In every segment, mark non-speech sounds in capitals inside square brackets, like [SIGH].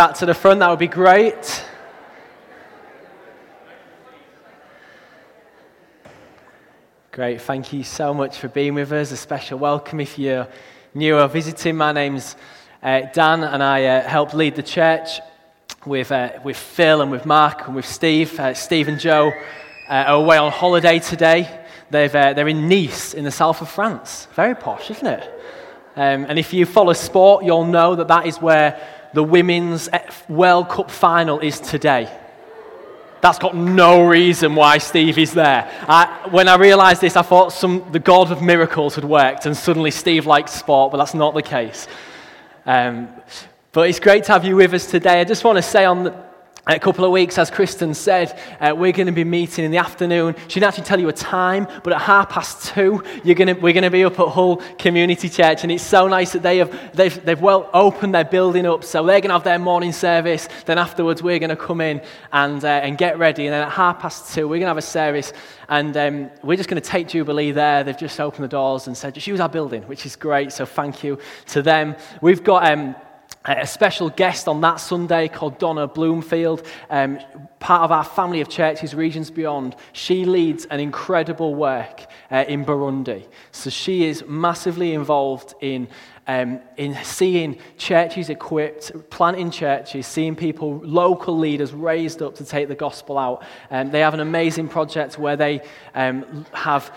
Back to the front, that would be great. Great, thank you so much for being with us. A special welcome if you're new or visiting. My name's uh, Dan, and I uh, help lead the church with, uh, with Phil and with Mark and with Steve. Uh, Steve and Joe uh, are away on holiday today. They've, uh, they're in Nice in the south of France. Very posh, isn't it? Um, and if you follow sport, you'll know that that is where the Women's World Cup final is today. That's got no reason why Steve is there. I, when I realized this, I thought some, the God of miracles had worked, and suddenly Steve likes sport, but that's not the case. Um, but it's great to have you with us today. I just want to say on the, a couple of weeks, as Kristen said, uh, we're going to be meeting in the afternoon. She didn't actually tell you a time, but at half past two, you're to, we're going to be up at Hull Community Church. And it's so nice that they have, they've, they've well opened their building up. So they're going to have their morning service. Then afterwards, we're going to come in and, uh, and get ready. And then at half past two, we're going to have a service. And um, we're just going to take Jubilee there. They've just opened the doors and said, just use our building, which is great. So thank you to them. We've got. Um, a special guest on that Sunday called Donna Bloomfield, um, part of our family of churches, Regions Beyond. She leads an incredible work uh, in Burundi. So she is massively involved in, um, in seeing churches equipped, planting churches, seeing people, local leaders raised up to take the gospel out. Um, they have an amazing project where they um, have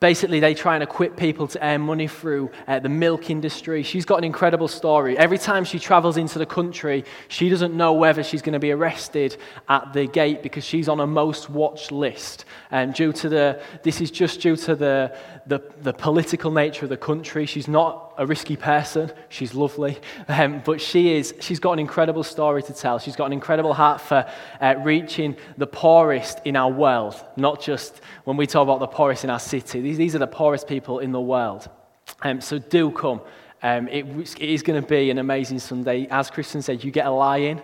basically they try and equip people to earn money through uh, the milk industry. She's got an incredible story. Every time she travels into the country, she doesn't know whether she's going to be arrested at the gate because she's on a most watched list. And due to the, this is just due to the, the, the political nature of the country. She's not a risky person. She's lovely. Um, but she is, she's got an incredible story to tell. She's got an incredible heart for uh, reaching the poorest in our world, not just when we talk about the poorest in our city. These, these are the poorest people in the world. Um, so do come. Um, it, it is going to be an amazing Sunday. As Kristen said, you get a lie in,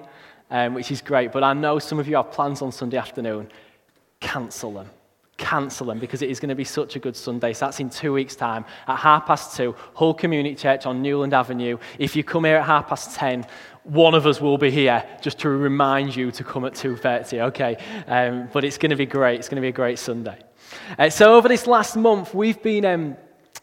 um, which is great. But I know some of you have plans on Sunday afternoon. Cancel them cancel them because it is going to be such a good Sunday. So that's in two weeks' time at half past two, Hull Community Church on Newland Avenue. If you come here at half past ten, one of us will be here just to remind you to come at 2.30, okay? Um, but it's going to be great. It's going to be a great Sunday. Uh, so over this last month, we've been, um,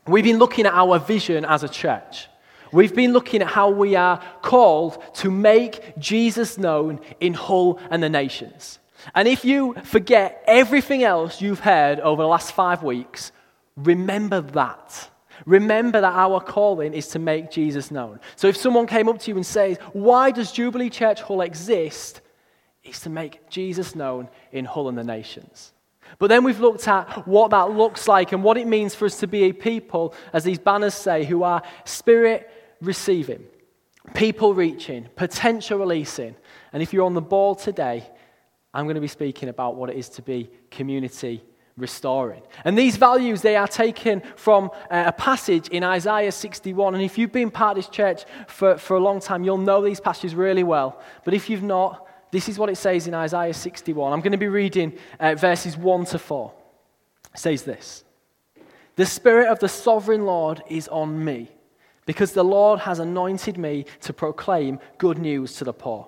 we've been looking at our vision as a church. We've been looking at how we are called to make Jesus known in Hull and the nations. And if you forget everything else you've heard over the last five weeks, remember that. Remember that our calling is to make Jesus known. So if someone came up to you and says, Why does Jubilee Church Hull exist? It's to make Jesus known in Hull and the nations. But then we've looked at what that looks like and what it means for us to be a people, as these banners say, who are spirit receiving, people reaching, potential releasing. And if you're on the ball today, I'm going to be speaking about what it is to be community restoring. And these values, they are taken from uh, a passage in Isaiah 61. And if you've been part of this church for, for a long time, you'll know these passages really well. But if you've not, this is what it says in Isaiah 61. I'm going to be reading uh, verses 1 to 4. It says this The Spirit of the sovereign Lord is on me, because the Lord has anointed me to proclaim good news to the poor.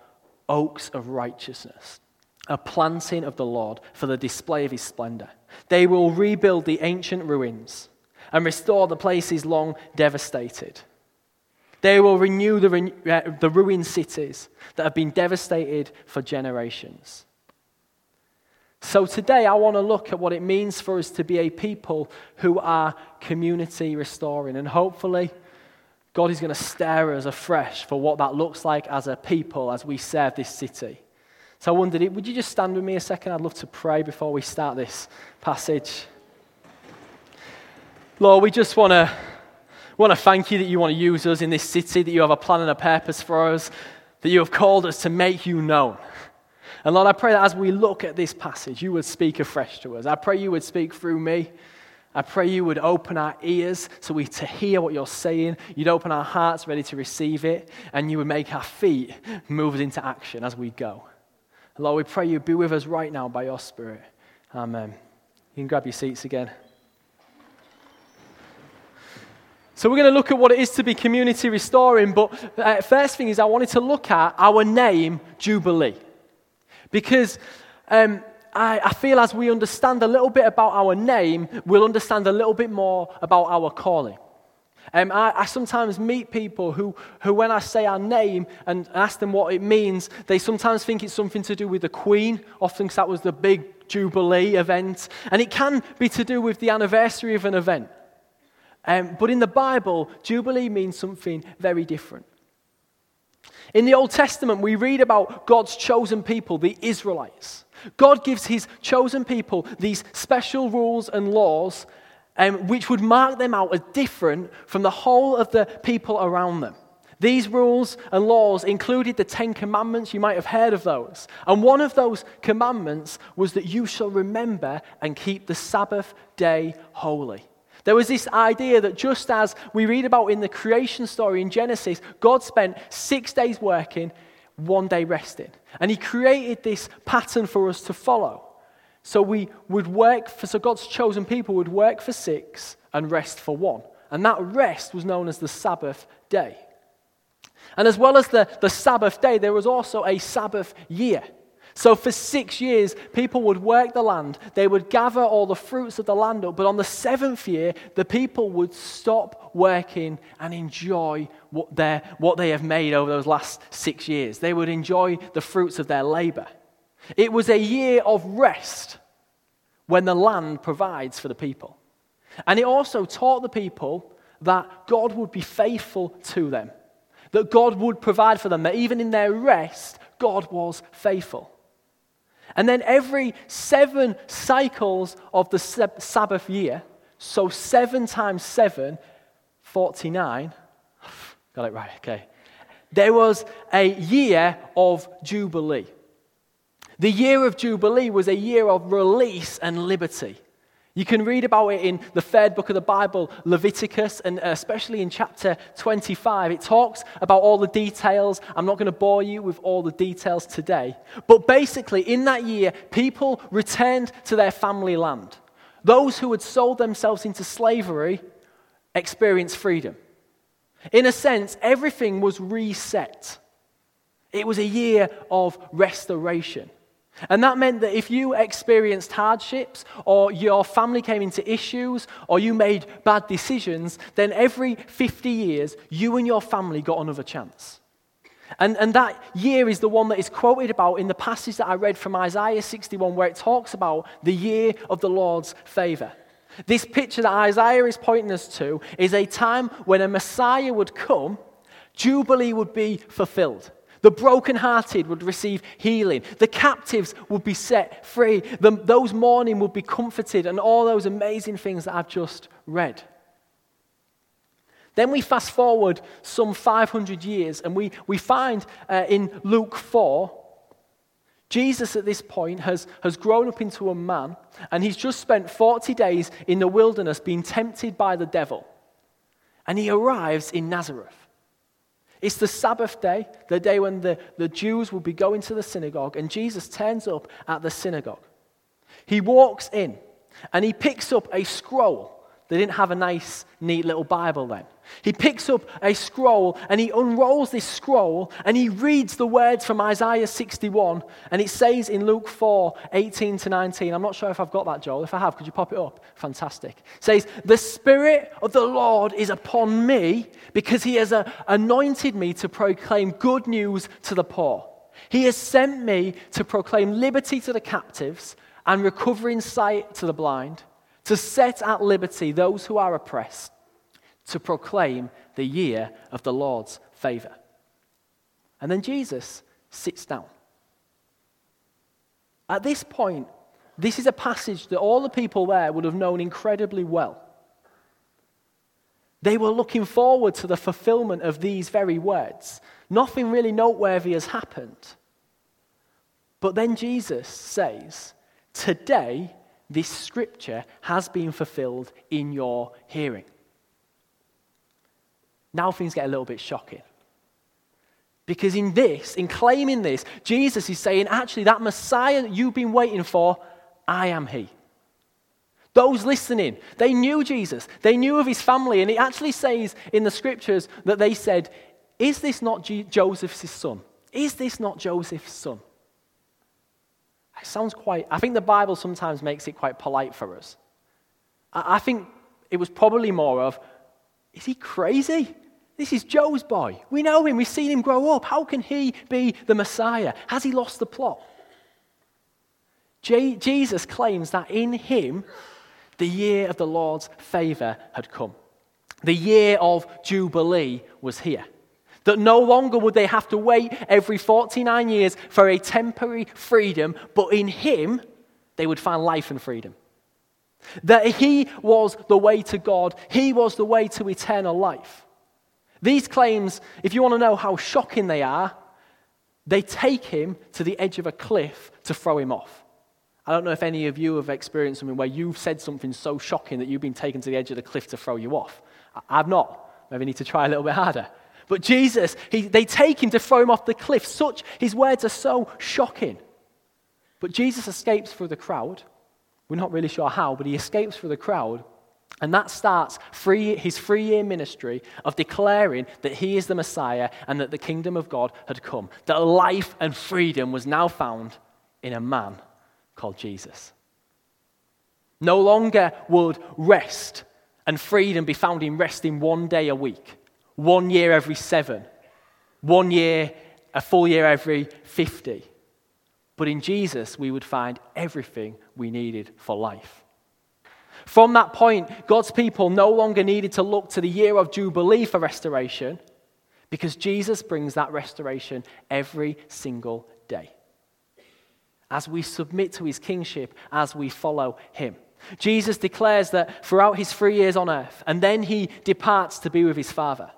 oaks of righteousness, a planting of the Lord for the display of his splendor. They will rebuild the ancient ruins and restore the places long devastated. They will renew the, uh, the ruined cities that have been devastated for generations. So, today I want to look at what it means for us to be a people who are community restoring. And hopefully, God is going to stare us afresh for what that looks like as a people as we serve this city. So I wondered, would you just stand with me a second? I'd love to pray before we start this passage. Lord, we just want to want to thank you that you want to use us in this city, that you have a plan and a purpose for us. that you have called us to make you known. And Lord, I pray that as we look at this passage, you would speak afresh to us. I pray you would speak through me. I pray you would open our ears so we to hear what you're saying. You'd open our hearts ready to receive it, and you would make our feet move into action as we go. Lord, we pray you be with us right now by your Spirit. Amen. You can grab your seats again. So, we're going to look at what it is to be community restoring, but uh, first thing is, I wanted to look at our name, Jubilee. Because um, I, I feel as we understand a little bit about our name, we'll understand a little bit more about our calling. Um, I, I, sometimes meet people who, who, when I say our name and ask them what it means, they sometimes think it's something to do with the Queen, often because that was the big Jubilee event. And it can be to do with the anniversary of an event. Um, but in the Bible, Jubilee means something very different. In the Old Testament, we read about God's chosen people, the Israelites. God gives his chosen people these special rules and laws um, which would mark them out as different from the whole of the people around them. These rules and laws included the Ten Commandments. You might have heard of those. And one of those commandments was that you shall remember and keep the Sabbath day holy. There was this idea that just as we read about in the creation story in Genesis, God spent six days working, one day resting. And He created this pattern for us to follow. So we would work for, so God's chosen people would work for six and rest for one. And that rest was known as the Sabbath day. And as well as the, the Sabbath day, there was also a Sabbath year. So for six years, people would work the land, they would gather all the fruits of the land up, but on the seventh year, the people would stop working and enjoy what, what they have made over those last six years. They would enjoy the fruits of their labor. It was a year of rest when the land provides for the people. And it also taught the people that God would be faithful to them, that God would provide for them, that even in their rest, God was faithful. And then every seven cycles of the Sabbath year, so seven times seven, 49, [SIGHS] got it right, okay. There was a year of Jubilee. The year of Jubilee was a year of release and liberty. You can read about it in the third book of the Bible, Leviticus, and uh, especially in chapter 25. It talks about all the details. I'm not going to bore you with all the details today. But basically, in that year, people returned to their family land. Those who had sold themselves into slavery experienced freedom. In a sense, everything was reset. It was a year of restoration. And that meant that if you experienced hardships, or your family came into issues, or you made bad decisions, then every 50 years, you and your family got another chance. And, and that year is the one that is quoted about in the passage that I read from Isaiah 61, where it talks about the year of the Lord's favor. This picture that Isaiah is pointing us to is a time when a Messiah would come, Jubilee would be fulfilled. The brokenhearted would receive healing. The captives would be set free. The, those mourning would be comforted, and all those amazing things that I've just read. Then we fast forward some 500 years, and we, we find uh, in Luke 4, Jesus at this point has, has grown up into a man, and he's just spent 40 days in the wilderness being tempted by the devil. And he arrives in Nazareth. It's the Sabbath day, the day when the, the Jews will be going to the synagogue, and Jesus turns up at the synagogue. He walks in and he picks up a scroll. They didn't have a nice, neat little Bible then. He picks up a scroll and he unrolls this scroll and he reads the words from Isaiah 61. And it says in Luke 4 18 to 19. I'm not sure if I've got that, Joel. If I have, could you pop it up? Fantastic. It says, The Spirit of the Lord is upon me because he has uh, anointed me to proclaim good news to the poor. He has sent me to proclaim liberty to the captives and recovering sight to the blind, to set at liberty those who are oppressed to proclaim the year of the Lord's favor. And then Jesus sits down. At this point, this is a passage that all the people there would have known incredibly well. They were looking forward to the fulfillment of these very words. Nothing really noteworthy has happened. But then Jesus says, Today, this scripture has been fulfilled in your hearing. Now things get a little bit shocking. Because in this, in claiming this, Jesus is saying, actually, that Messiah that you've been waiting for, I am He. Those listening, they knew Jesus. They knew of his family. And it actually says in the scriptures that they said, Is this not Joseph's son? Is this not Joseph's son? It sounds quite, I think the Bible sometimes makes it quite polite for us. I, I think it was probably more of, Is he crazy? This is Joe's boy. We know him. We've seen him grow up. How can he be the Messiah? Has he lost the plot? Jesus claims that in him the year of the Lord's favor had come. The year of Jubilee was here. That no longer would they have to wait every 49 years for a temporary freedom, but in Him they would find life and freedom. That He was the way to God, He was the way to eternal life. These claims, if you want to know how shocking they are, they take Him to the edge of a cliff to throw Him off. I don't know if any of you have experienced something where you've said something so shocking that you've been taken to the edge of the cliff to throw you off. I've not. Maybe need to try a little bit harder. But Jesus, he, they take him to throw him off the cliff. Such, his words are so shocking. But Jesus escapes through the crowd. We're not really sure how, but he escapes through the crowd. And that starts free, his three year ministry of declaring that he is the Messiah and that the kingdom of God had come. That life and freedom was now found in a man called Jesus. No longer would rest and freedom be found in resting one day a week, one year every seven, one year, a full year every 50. But in Jesus, we would find everything we needed for life. From that point, God's people no longer needed to look to the year of Jubilee for restoration because Jesus brings that restoration every single day as we submit to his kingship, as we follow him. Jesus declares that throughout his three years on earth, and then he departs to be with his Father.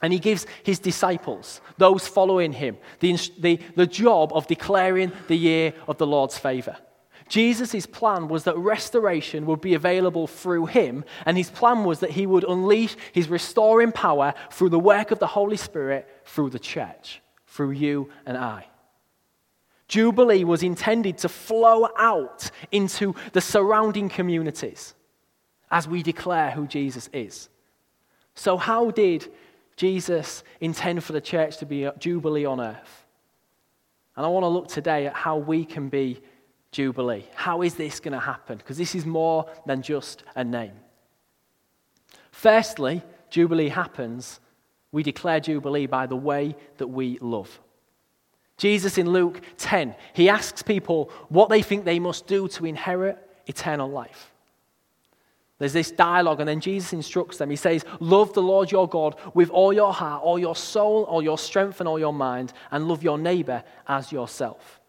And he gives his disciples, those following him, the, the, the job of declaring the year of the Lord's favor. Jesus' plan was that restoration would be available through him, and his plan was that he would unleash his restoring power through the work of the Holy Spirit through the church, through you and I. Jubilee was intended to flow out into the surrounding communities as we declare who Jesus is. So, how did Jesus intend for the church to be a Jubilee on earth? And I want to look today at how we can be Jubilee. How is this going to happen? Because this is more than just a name. Firstly, Jubilee happens, we declare Jubilee by the way that we love. Jesus in Luke 10, he asks people what they think they must do to inherit eternal life. There's this dialogue, and then Jesus instructs them. He says, Love the Lord your God with all your heart, all your soul, all your strength, and all your mind, and love your neighbor as yourself.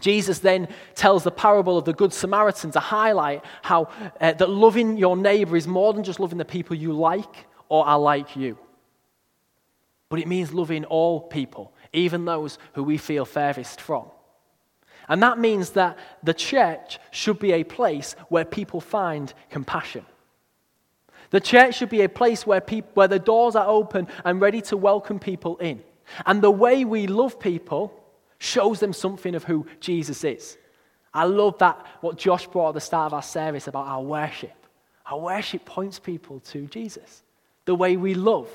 Jesus then tells the parable of the Good Samaritan to highlight how uh, that loving your neighbor is more than just loving the people you like or are like you, but it means loving all people even those who we feel furthest from. And that means that the church should be a place where people find compassion. The church should be a place where, where the doors are open and ready to welcome people in. And the way we love people shows them something of who Jesus is. I love that, what Josh brought at the start of our service about our worship. Our worship points people to Jesus. The way we love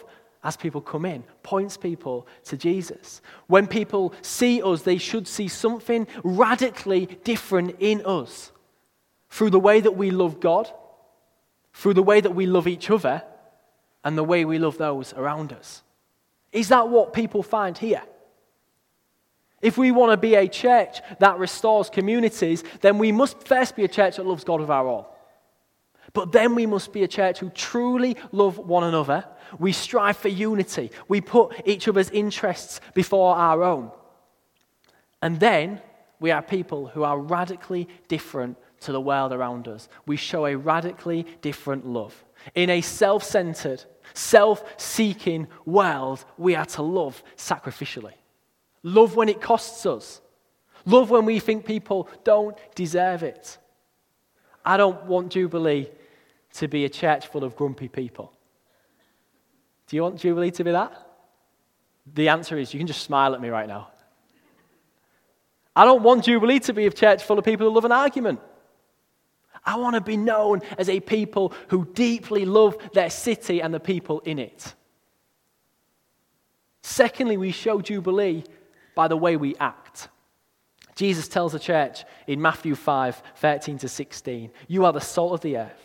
as people come in, points people to Jesus. When people see us, they should see something radically different in us through the way that we love God, through the way that we love each other, and the way we love those around us. Is that what people find here? If we want to be a church that restores communities, then we must first be a church that loves God with our all. But then we must be a church who truly love one another we strive for unity. We put each other's interests before our own. And then we are people who are radically different to the world around us. We show a radically different love. In a self centered, self seeking world, we are to love sacrificially. Love when it costs us. Love when we think people don't deserve it. I don't want Jubilee to be a church full of grumpy people. Do you want Jubilee to be that? The answer is you can just smile at me right now. I don't want Jubilee to be a church full of people who love an argument. I want to be known as a people who deeply love their city and the people in it. Secondly, we show Jubilee by the way we act. Jesus tells the church in Matthew 5 13 to 16, You are the salt of the earth.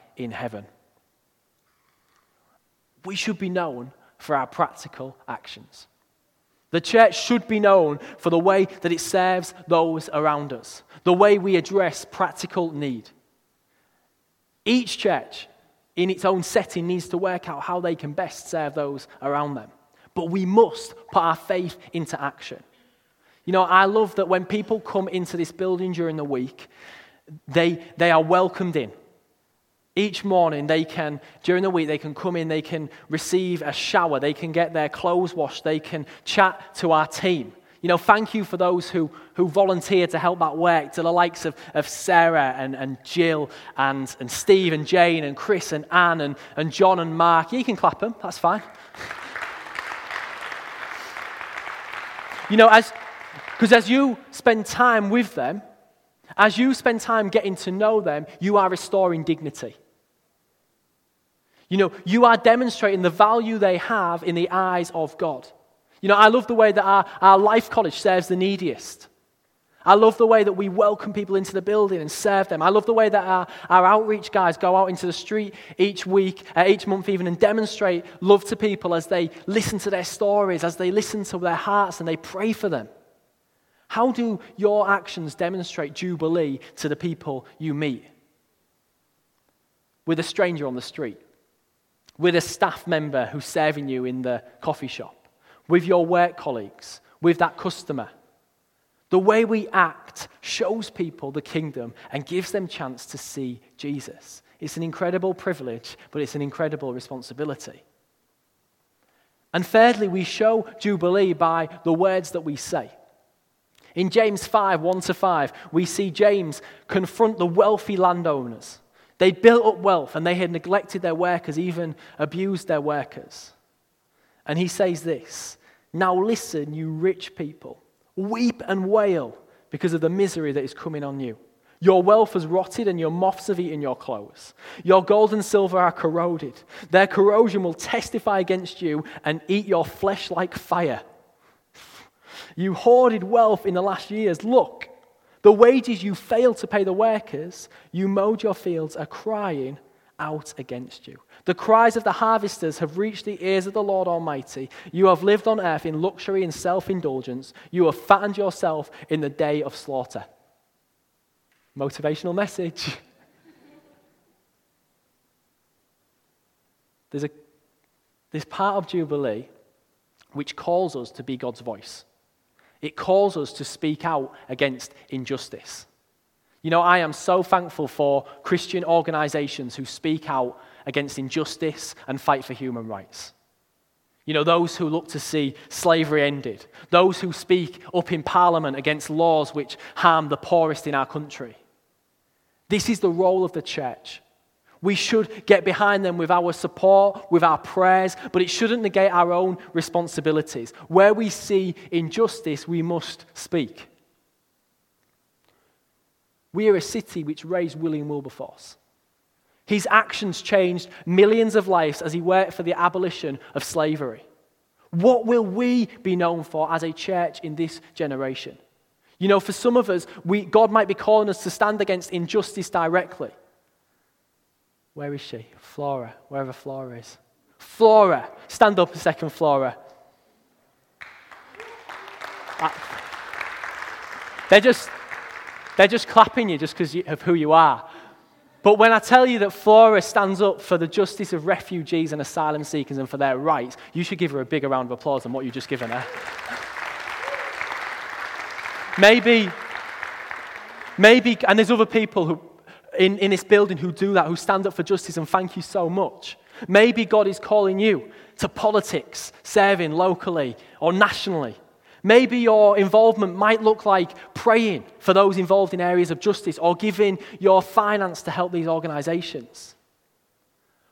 in heaven. We should be known for our practical actions. The church should be known for the way that it serves those around us, the way we address practical need. Each church, in its own setting, needs to work out how they can best serve those around them. But we must put our faith into action. You know, I love that when people come into this building during the week, they, they are welcomed in. Each morning, they can, during the week, they can come in, they can receive a shower, they can get their clothes washed, they can chat to our team. You know, thank you for those who, who volunteer to help that work, to the likes of, of Sarah and, and Jill and, and Steve and Jane and Chris and Anne and, and John and Mark. You can clap them, that's fine. [LAUGHS] you know, as because as you spend time with them, as you spend time getting to know them, you are restoring dignity. You know, you are demonstrating the value they have in the eyes of God. You know, I love the way that our, our life college serves the neediest. I love the way that we welcome people into the building and serve them. I love the way that our, our outreach guys go out into the street each week, uh, each month even, and demonstrate love to people as they listen to their stories, as they listen to their hearts and they pray for them. How do your actions demonstrate Jubilee to the people you meet? With a stranger on the street with a staff member who's serving you in the coffee shop, with your work colleagues, with that customer. The way we act shows people the kingdom and gives them chance to see Jesus. It's an incredible privilege, but it's an incredible responsibility. And thirdly, we show Jubilee by the words that we say. In James 5 1 to 5, we see James confront the wealthy landowners they built up wealth and they had neglected their workers, even abused their workers. And he says this Now listen, you rich people, weep and wail because of the misery that is coming on you. Your wealth has rotted and your moths have eaten your clothes. Your gold and silver are corroded. Their corrosion will testify against you and eat your flesh like fire. You hoarded wealth in the last years. Look, the wages you failed to pay the workers, you mowed your fields, are crying out against you. The cries of the harvesters have reached the ears of the Lord Almighty. You have lived on earth in luxury and self indulgence. You have fattened yourself in the day of slaughter. Motivational message. [LAUGHS] There's a this part of Jubilee which calls us to be God's voice. It calls us to speak out against injustice. You know, I am so thankful for Christian organizations who speak out against injustice and fight for human rights. You know, those who look to see slavery ended, those who speak up in Parliament against laws which harm the poorest in our country. This is the role of the church. We should get behind them with our support, with our prayers, but it shouldn't negate our own responsibilities. Where we see injustice, we must speak. We are a city which raised William Wilberforce. His actions changed millions of lives as he worked for the abolition of slavery. What will we be known for as a church in this generation? You know, for some of us, we, God might be calling us to stand against injustice directly. Where is she? Flora, wherever Flora is. Flora, stand up a second, Flora. Ah. They're just, they're just clapping you just because of who you are. But when I tell you that Flora stands up for the justice of refugees and asylum seekers and for their rights, you should give her a bigger round of applause than what you've just given her. maybe, maybe, and there's other people who, in, in this building who do that, who stand up for justice, and thank you so much. Maybe God is calling you to politics, serving locally or nationally. Maybe your involvement might look like praying for those involved in areas of justice or giving your finance to help these organizations.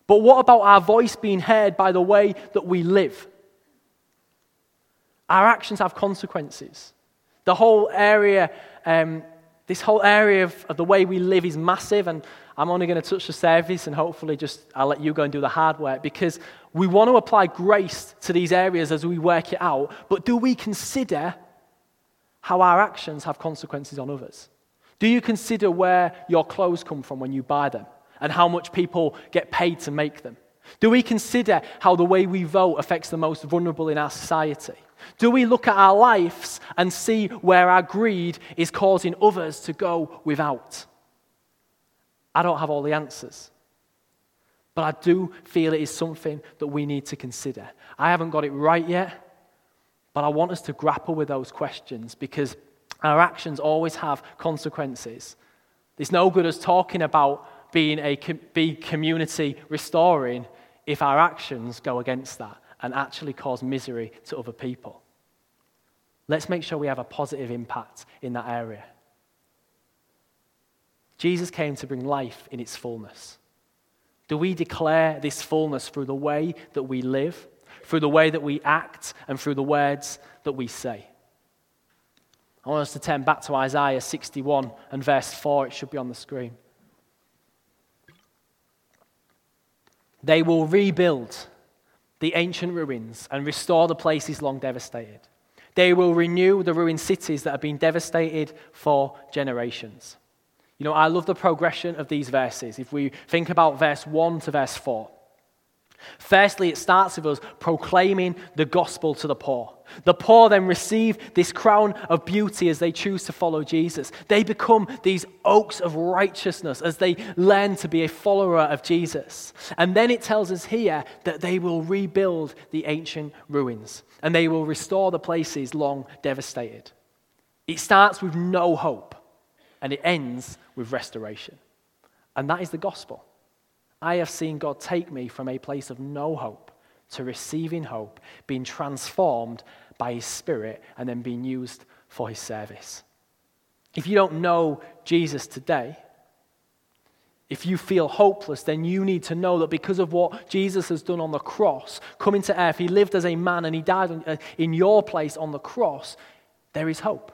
But what about our voice being heard by the way that we live? Our actions have consequences. The whole area, um, this whole area of, of the way we live is massive, and I'm only going to touch the surface and hopefully just I'll let you go and do the hard work because we want to apply grace to these areas as we work it out. But do we consider how our actions have consequences on others? Do you consider where your clothes come from when you buy them and how much people get paid to make them? Do we consider how the way we vote affects the most vulnerable in our society? Do we look at our lives and see where our greed is causing others to go without? I don't have all the answers. But I do feel it is something that we need to consider. I haven't got it right yet, but I want us to grapple with those questions because our actions always have consequences. It's no good us talking about being a be community restoring if our actions go against that and actually cause misery to other people. Let's make sure we have a positive impact in that area. Jesus came to bring life in its fullness. Do we declare this fullness through the way that we live, through the way that we act, and through the words that we say? I want us to turn back to Isaiah 61 and verse 4. It should be on the screen. They will rebuild the ancient ruins and restore the places long devastated. They will renew the ruined cities that have been devastated for generations. You know, I love the progression of these verses. If we think about verse 1 to verse 4, Firstly, it starts with us proclaiming the gospel to the poor. The poor then receive this crown of beauty as they choose to follow Jesus. They become these oaks of righteousness as they learn to be a follower of Jesus. And then it tells us here that they will rebuild the ancient ruins and they will restore the places long devastated. It starts with no hope and it ends with restoration. And that is the gospel. I have seen God take me from a place of no hope to receiving hope, being transformed by His Spirit, and then being used for His service. If you don't know Jesus today, if you feel hopeless, then you need to know that because of what Jesus has done on the cross, coming to earth, He lived as a man and He died uh, in your place on the cross, there is hope.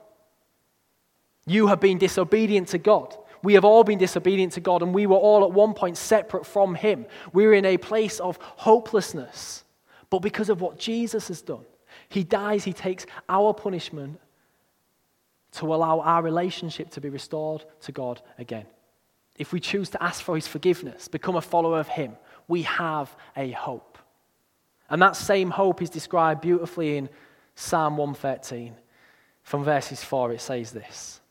You have been disobedient to God. We have all been disobedient to God, and we were all at one point separate from Him. We were in a place of hopelessness. But because of what Jesus has done, He dies, He takes our punishment to allow our relationship to be restored to God again. If we choose to ask for His forgiveness, become a follower of Him, we have a hope. And that same hope is described beautifully in Psalm 113. From verses 4, it says this.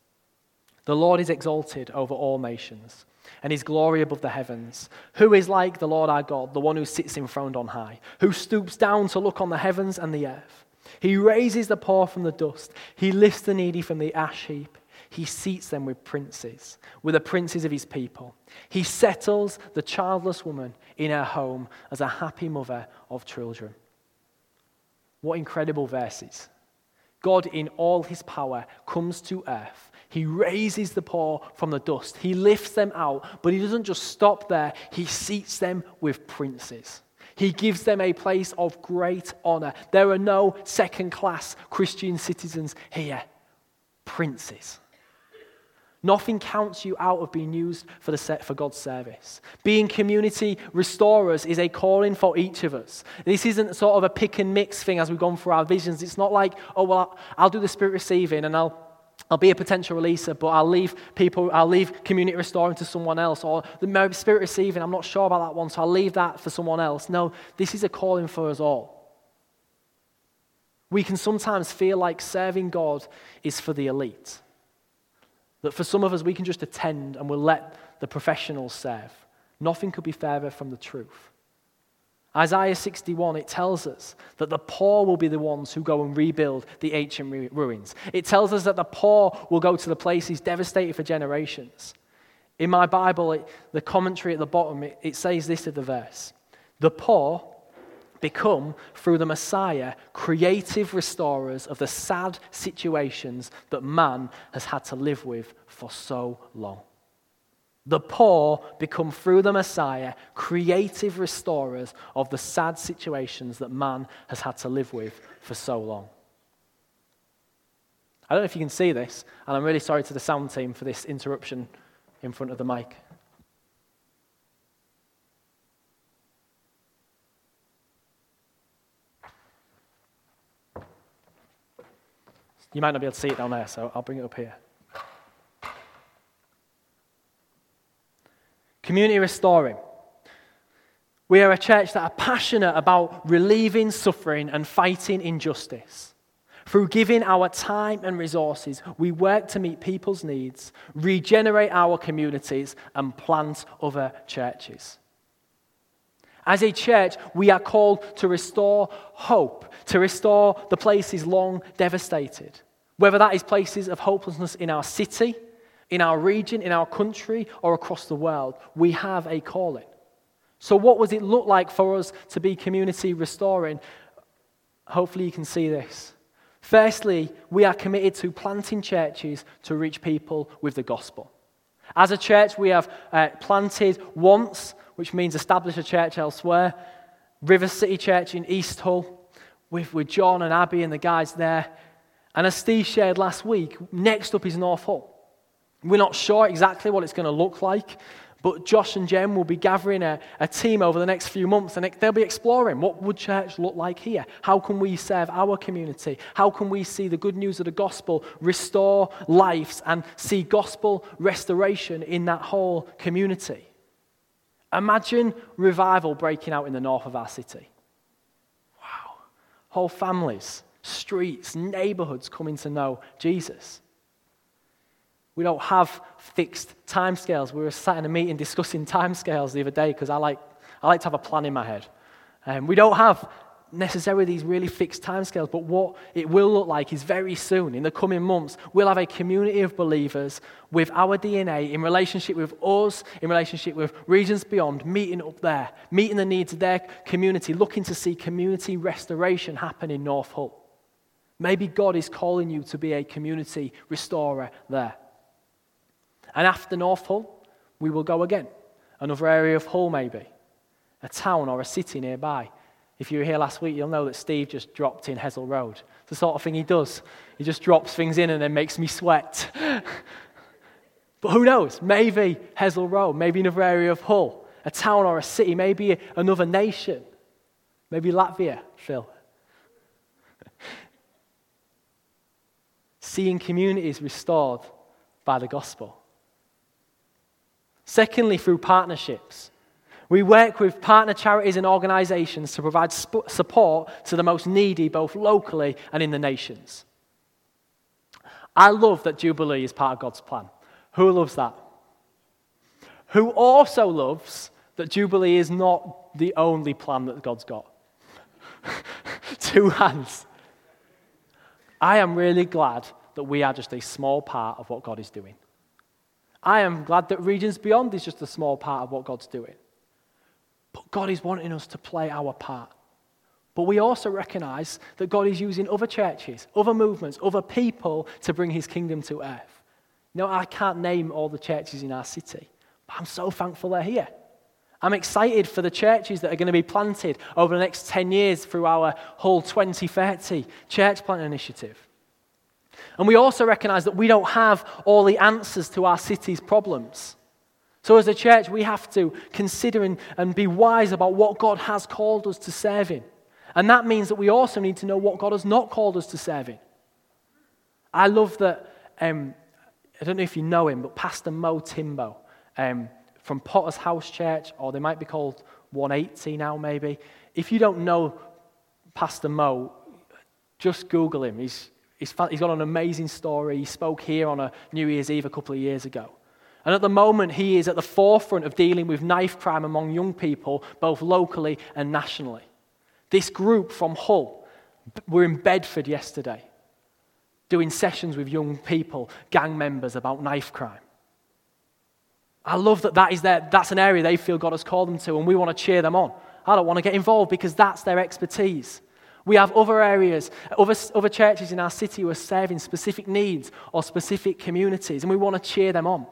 The Lord is exalted over all nations, and his glory above the heavens. Who is like the Lord our God, the one who sits enthroned on high, who stoops down to look on the heavens and the earth? He raises the poor from the dust, he lifts the needy from the ash heap. He seats them with princes, with the princes of his people. He settles the childless woman in her home as a happy mother of children. What incredible verses. God, in all his power, comes to earth he raises the poor from the dust. He lifts them out, but he doesn't just stop there. He seats them with princes. He gives them a place of great honor. There are no second class Christian citizens here, princes. Nothing counts you out of being used for, the set for God's service. Being community restorers is a calling for each of us. This isn't sort of a pick and mix thing as we've gone through our visions. It's not like, oh, well, I'll do the spirit receiving and I'll I'll be a potential releaser, but I'll leave people, I'll leave community restoring to someone else, or the spirit receiving, I'm not sure about that one, so I'll leave that for someone else. No, this is a calling for us all. We can sometimes feel like serving God is for the elite. That for some of us, we can just attend and we'll let the professionals serve. Nothing could be further from the truth. Isaiah 61, it tells us that the poor will be the ones who go and rebuild the ancient ruins. It tells us that the poor will go to the places devastated for generations. In my Bible, it, the commentary at the bottom, it, it says this of the verse The poor become, through the Messiah, creative restorers of the sad situations that man has had to live with for so long. The poor become, through the Messiah, creative restorers of the sad situations that man has had to live with for so long. I don't know if you can see this, and I'm really sorry to the sound team for this interruption in front of the mic. You might not be able to see it down there, so I'll bring it up here. Community restoring. We are a church that are passionate about relieving suffering and fighting injustice. Through giving our time and resources, we work to meet people's needs, regenerate our communities, and plant other churches. As a church, we are called to restore hope, to restore the places long devastated. Whether that is places of hopelessness in our city, in our region, in our country, or across the world, we have a calling. So, what does it look like for us to be community restoring? Hopefully, you can see this. Firstly, we are committed to planting churches to reach people with the gospel. As a church, we have uh, planted once, which means establish a church elsewhere, River City Church in East Hull, with, with John and Abby and the guys there. And as Steve shared last week, next up is North Hull. We're not sure exactly what it's going to look like, but Josh and Jen will be gathering a, a, team over the next few months and they'll be exploring what would church look like here? How can we serve our community? How can we see the good news of the gospel restore lives and see gospel restoration in that whole community? Imagine revival breaking out in the north of our city. Wow. Whole families, streets, neighborhoods coming to know Jesus. We don't have fixed timescales. We were sat in a meeting discussing timescales the other day because I like, I like to have a plan in my head. Um, we don't have necessarily these really fixed timescales, but what it will look like is very soon, in the coming months, we'll have a community of believers with our DNA in relationship with us, in relationship with regions beyond, meeting up there, meeting the needs of their community, looking to see community restoration happen in North Hull. Maybe God is calling you to be a community restorer there. And after North Hull, we will go again. Another area of Hull, maybe. A town or a city nearby. If you were here last week, you'll know that Steve just dropped in Hessle Road. It's the sort of thing he does. He just drops things in and then makes me sweat. [LAUGHS] but who knows? Maybe Hessle Road, maybe another area of Hull, a town or a city, maybe another nation. Maybe Latvia, Phil. [LAUGHS] Seeing communities restored by the gospel. Secondly, through partnerships. We work with partner charities and organizations to provide sp- support to the most needy, both locally and in the nations. I love that Jubilee is part of God's plan. Who loves that? Who also loves that Jubilee is not the only plan that God's got? [LAUGHS] Two hands. I am really glad that we are just a small part of what God is doing. I am glad that Regions Beyond is just a small part of what God's doing. But God is wanting us to play our part. But we also recognize that God is using other churches, other movements, other people to bring his kingdom to earth. You know, I can't name all the churches in our city, but I'm so thankful they're here. I'm excited for the churches that are going to be planted over the next 10 years through our whole 2030 church plant initiative. And we also recognize that we don't have all the answers to our city's problems. So, as a church, we have to consider and, and be wise about what God has called us to serve in. And that means that we also need to know what God has not called us to serve in. I love that um, I don't know if you know him, but Pastor Mo Timbo um, from Potter's House Church, or they might be called 180 now, maybe. If you don't know Pastor Mo, just Google him. He's, he's, he's got an amazing story. He spoke here on a New Year's Eve a couple of years ago. And at the moment, he is at the forefront of dealing with knife crime among young people, both locally and nationally. This group from Hull were in Bedford yesterday doing sessions with young people, gang members, about knife crime. I love that, that is their, that's an area they feel God has called them to, and we want to cheer them on. I don't want to get involved because that's their expertise. We have other areas, other, other churches in our city who are serving specific needs or specific communities, and we want to cheer them on.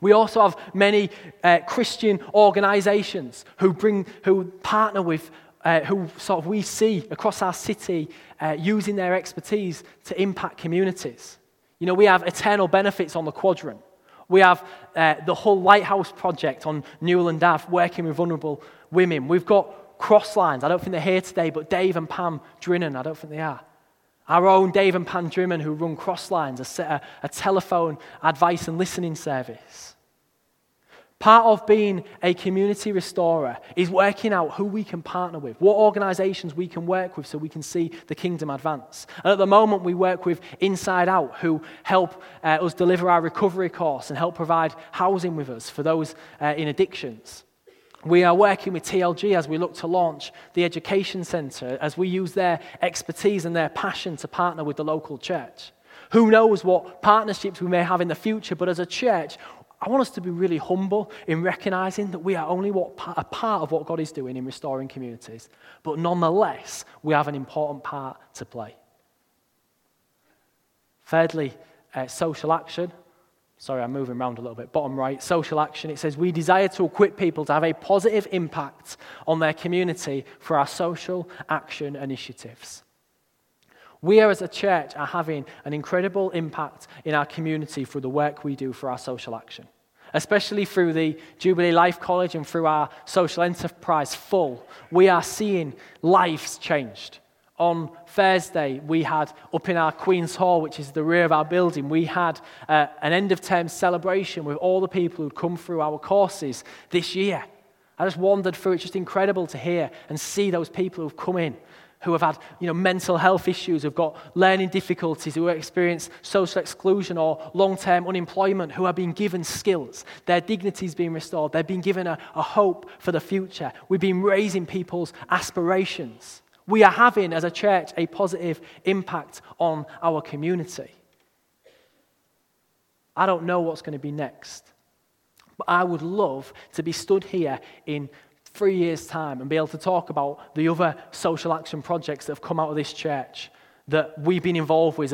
We also have many uh, Christian organizations who, bring, who partner with, uh, who sort of we see across our city uh, using their expertise to impact communities. You know, we have eternal benefits on the quadrant. We have uh, the whole Lighthouse Project on Newland Ave working with vulnerable women. We've got Crosslines. I don't think they're here today, but Dave and Pam Drinnen, I don't think they are. Our own Dave and Pam Drinnen, who run Crosslines, a, a, a telephone advice and listening service. Part of being a community restorer is working out who we can partner with, what organizations we can work with so we can see the kingdom advance. And at the moment, we work with Inside Out, who help uh, us deliver our recovery course and help provide housing with us for those uh, in addictions. We are working with TLG as we look to launch the Education Centre, as we use their expertise and their passion to partner with the local church. Who knows what partnerships we may have in the future, but as a church, I want us to be really humble in recognizing that we are only what, a part of what God is doing in restoring communities, but nonetheless, we have an important part to play. Thirdly, uh, social action. Sorry, I'm moving around a little bit. Bottom right, social action. It says, We desire to equip people to have a positive impact on their community for our social action initiatives. We as a church, are having an incredible impact in our community through the work we do for our social action, especially through the Jubilee Life College and through our social enterprise full. We are seeing lives changed. On Thursday, we had up in our Queen's Hall, which is the rear of our building, we had uh, an end of term celebration with all the people who'd come through our courses this year. I just wandered through. It's just incredible to hear and see those people who've come in who have had you know, mental health issues, who've got learning difficulties, who experience social exclusion or long term unemployment, who are being given skills. Their dignity is being restored. They're being given a, a hope for the future. We've been raising people's aspirations. We are having, as a church, a positive impact on our community. I don't know what's going to be next, but I would love to be stood here in three years' time and be able to talk about the other social action projects that have come out of this church that we've been involved with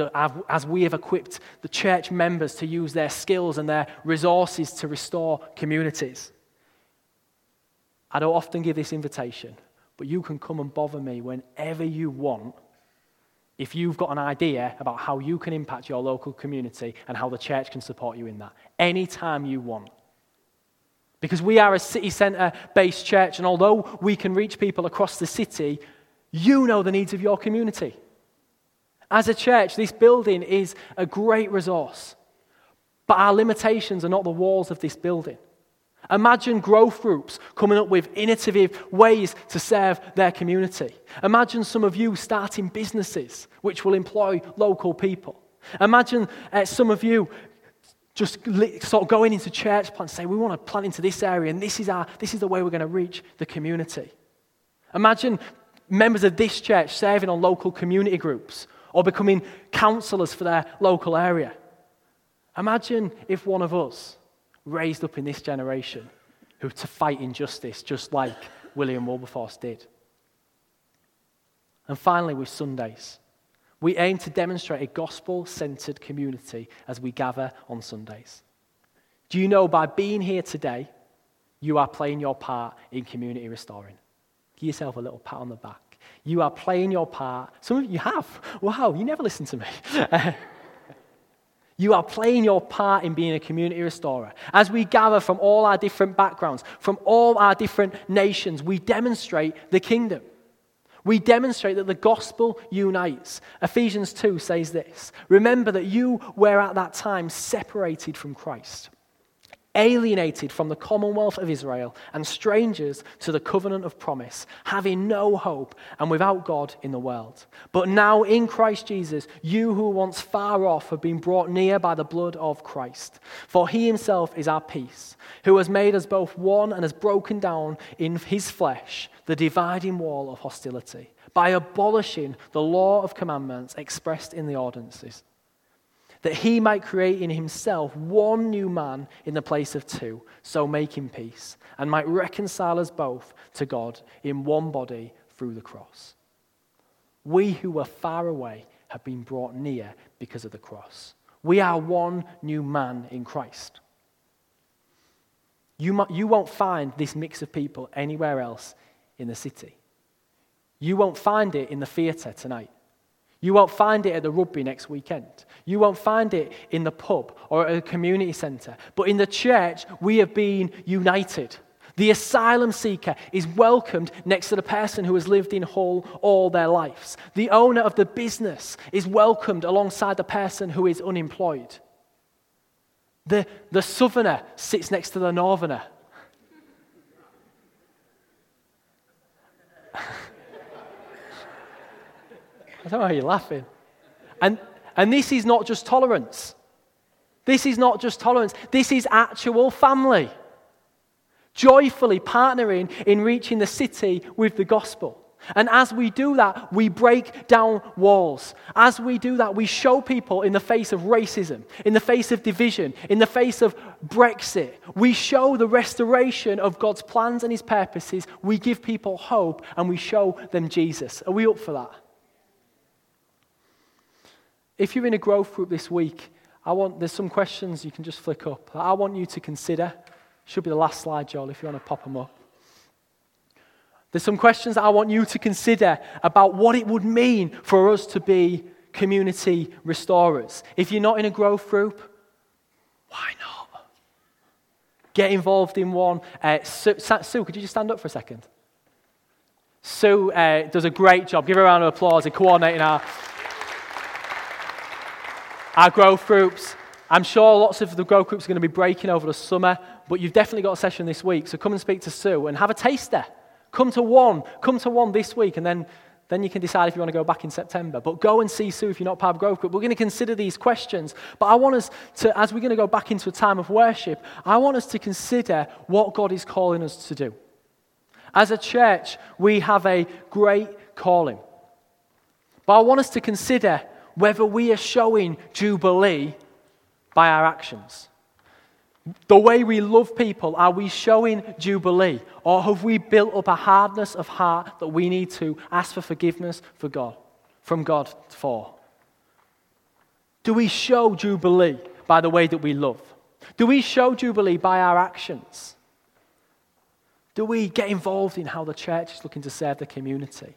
as we have equipped the church members to use their skills and their resources to restore communities. I don't often give this invitation, but you can come and bother me whenever you want if you've got an idea about how you can impact your local community and how the church can support you in that. Anytime you want. Because we are a city centre based church, and although we can reach people across the city, you know the needs of your community. As a church, this building is a great resource, but our limitations are not the walls of this building. Imagine growth groups coming up with innovative ways to serve their community. Imagine some of you starting businesses which will employ local people. Imagine uh, some of you just sort of going into church plants, say, we want to plant into this area, and this is, our, this is the way we're going to reach the community. Imagine members of this church serving on local community groups or becoming counselors for their local area. Imagine if one of us raised up in this generation who to fight injustice just like William Wilberforce did. And finally, with Sundays. We aim to demonstrate a gospel centered community as we gather on Sundays. Do you know by being here today, you are playing your part in community restoring? Give yourself a little pat on the back. You are playing your part. Some of you have. Wow, you never listen to me. [LAUGHS] you are playing your part in being a community restorer. As we gather from all our different backgrounds, from all our different nations, we demonstrate the kingdom. We demonstrate that the gospel unites. Ephesians 2 says this Remember that you were at that time separated from Christ alienated from the commonwealth of Israel and strangers to the covenant of promise, having no hope and without God in the world. But now in Christ Jesus, you who were once far off have been brought near by the blood of Christ. For he himself is our peace, who has made us both one and has broken down in his flesh the dividing wall of hostility by abolishing the law of commandments expressed in the ordinances that he might create in himself one new man in the place of two, so making peace, and might reconcile us both to God in one body through the cross. We who were far away have been brought near because of the cross. We are one new man in Christ. You, might, you won't find this mix of people anywhere else in the city. You won't find it in the theatre tonight. You won't find it at the rugby next weekend. You won't find it in the pub or at a community centre. But in the church, we have been united. The asylum seeker is welcomed next to the person who has lived in Hull all their lives. The owner of the business is welcomed alongside the person who is unemployed. The, the southerner sits next to the northerner. I don't know why you're laughing. And, and this is not just tolerance. This is not just tolerance. This is actual family. Joyfully partnering in reaching the city with the gospel. And as we do that, we break down walls. As we do that, we show people in the face of racism, in the face of division, in the face of Brexit, we show the restoration of God's plans and his purposes. We give people hope and we show them Jesus. Are we up for that? If you're in a growth group this week, I want, there's some questions you can just flick up. I want you to consider. Should be the last slide, Joel, if you want to pop them up. There's some questions that I want you to consider about what it would mean for us to be community restorers. If you're not in a growth group, why not? Get involved in one. Uh, Sue, Sue, could you just stand up for a second? Sue uh, does a great job. Give her a round of applause in coordinating our our growth groups. I'm sure lots of the growth groups are going to be breaking over the summer, but you've definitely got a session this week. So come and speak to Sue and have a taster. Come to one. Come to one this week, and then, then you can decide if you want to go back in September. But go and see Sue if you're not part of growth group. We're going to consider these questions. But I want us to, as we're going to go back into a time of worship, I want us to consider what God is calling us to do. As a church, we have a great calling. But I want us to consider whether we are showing Jubilee by our actions. The way we love people, are we showing Jubilee? Or have we built up a hardness of heart that we need to ask for forgiveness for God, from God for? Do we show Jubilee by the way that we love? Do we show Jubilee by our actions? Do we get involved in how the church is looking to serve the community?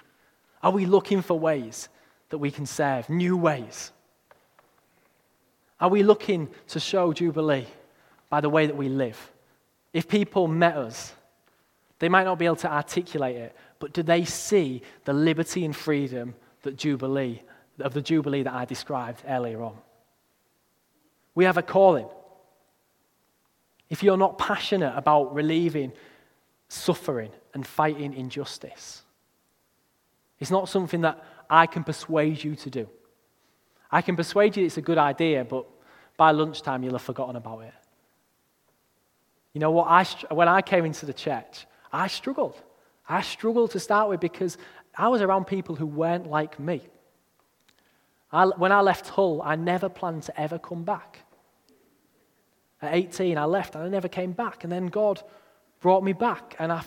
Are we looking for ways that we can serve, new ways? Are we looking to show Jubilee by the way that we live? If people met us, they might not be able to articulate it, but do they see the liberty and freedom that Jubilee, of the Jubilee that I described earlier on? We have a calling. If you're not passionate about relieving suffering and fighting injustice, it's not something that I can persuade you to do. I can persuade you it's a good idea, but by lunchtime you'll have forgotten about it. You know what? I, when I came into the church, I struggled. I struggled to start with because I was around people who weren't like me. I, when I left Hull, I never planned to ever come back. At 18, I left and I never came back. And then God brought me back, and I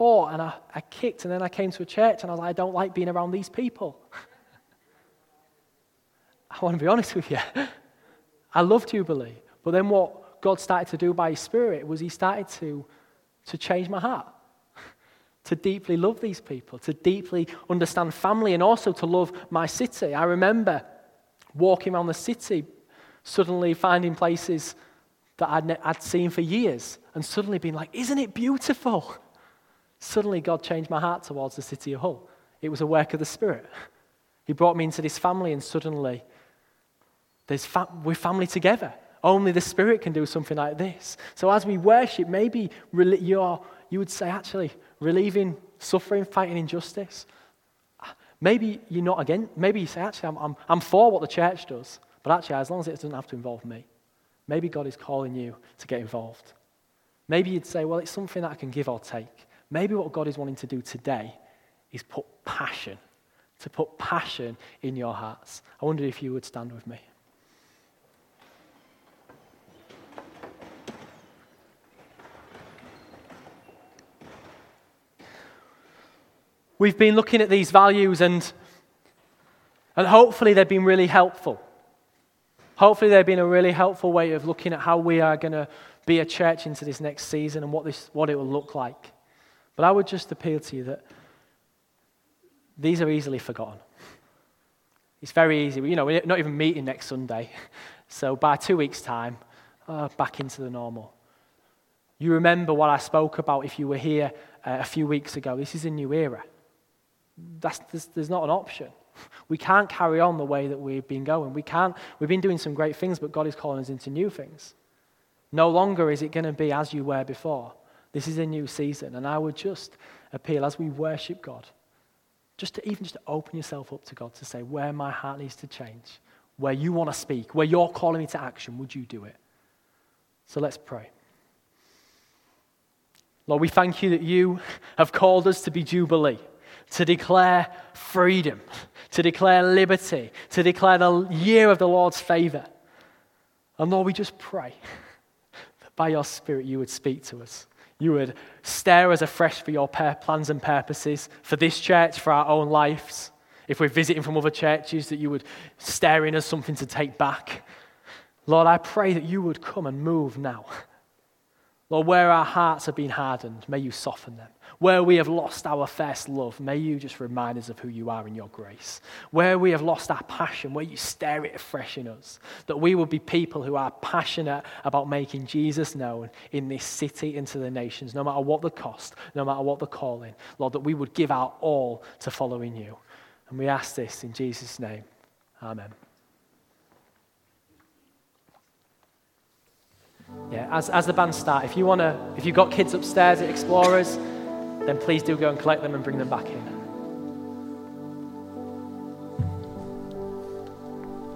and I, I kicked, and then I came to a church and I was like, I don't like being around these people. [LAUGHS] I want to be honest with you. [LAUGHS] I love Jubilee. But then what God started to do by His Spirit was He started to, to change my heart, [LAUGHS] to deeply love these people, to deeply understand family, and also to love my city. I remember walking around the city, suddenly finding places that I'd, I'd seen for years, and suddenly being like, Isn't it beautiful? Suddenly, God changed my heart towards the city of Hull. It was a work of the Spirit. [LAUGHS] He brought me into this family, and suddenly there's fa- we're family together. Only the Spirit can do something like this. So as we worship, maybe you're, you would say, actually, relieving suffering, fighting injustice. Maybe you're not again. Maybe you say, actually, I'm, I'm, I'm for what the church does, but actually, as long as it doesn't have to involve me, maybe God is calling you to get involved. Maybe you'd say, well, it's something that I can give or take. Maybe what God is wanting to do today is put passion, to put passion in your hearts. I wonder if you would stand with me. We've been looking at these values and, and hopefully they've been really helpful. Hopefully they've been a really helpful way of looking at how we are going to be a church into this next season and what, this, what it will look like. But I would just appeal to you that these are easily forgotten. It's very easy. You know, we're not even meeting next Sunday. [LAUGHS] So by two weeks' time, uh, back into the normal. You remember what I spoke about if you were here uh, a few weeks ago. This is a new era that's, there's, there's not an option. [LAUGHS] We can't carry on the way that we've been going. We can't, we've been doing some great things, but God is calling us into new things. No longer is it going to be as you were before. This is a new season. And I would just appeal as we worship God, just to even just to open yourself up to God to say, where my heart needs to change, where you want to speak, where you're calling me to action, would you do it? So let's pray. Lord, we thank you that you have called us to be Jubilee to declare freedom, to declare liberty, to declare the year of the Lord's favor. And Lord, we just pray that by your Spirit you would speak to us. You would stare us afresh for your plans and purposes, for this church, for our own lives. If we're visiting from other churches, that you would stare in us something to take back. Lord, I pray that you would come and move now. Lord, where our hearts have been hardened, may you soften them. Where we have lost our first love, may you just remind us of who you are in your grace. Where we have lost our passion, where you stare it afresh in us, that we will be people who are passionate about making Jesus known in this city and to the nations, no matter what the cost, no matter what the calling. Lord, that we would give our all to following you. And we ask this in Jesus' name. Amen. Yeah, as, as the band start, if you want to, if you've got kids upstairs at Explorers, then please do go and collect them and bring them back in.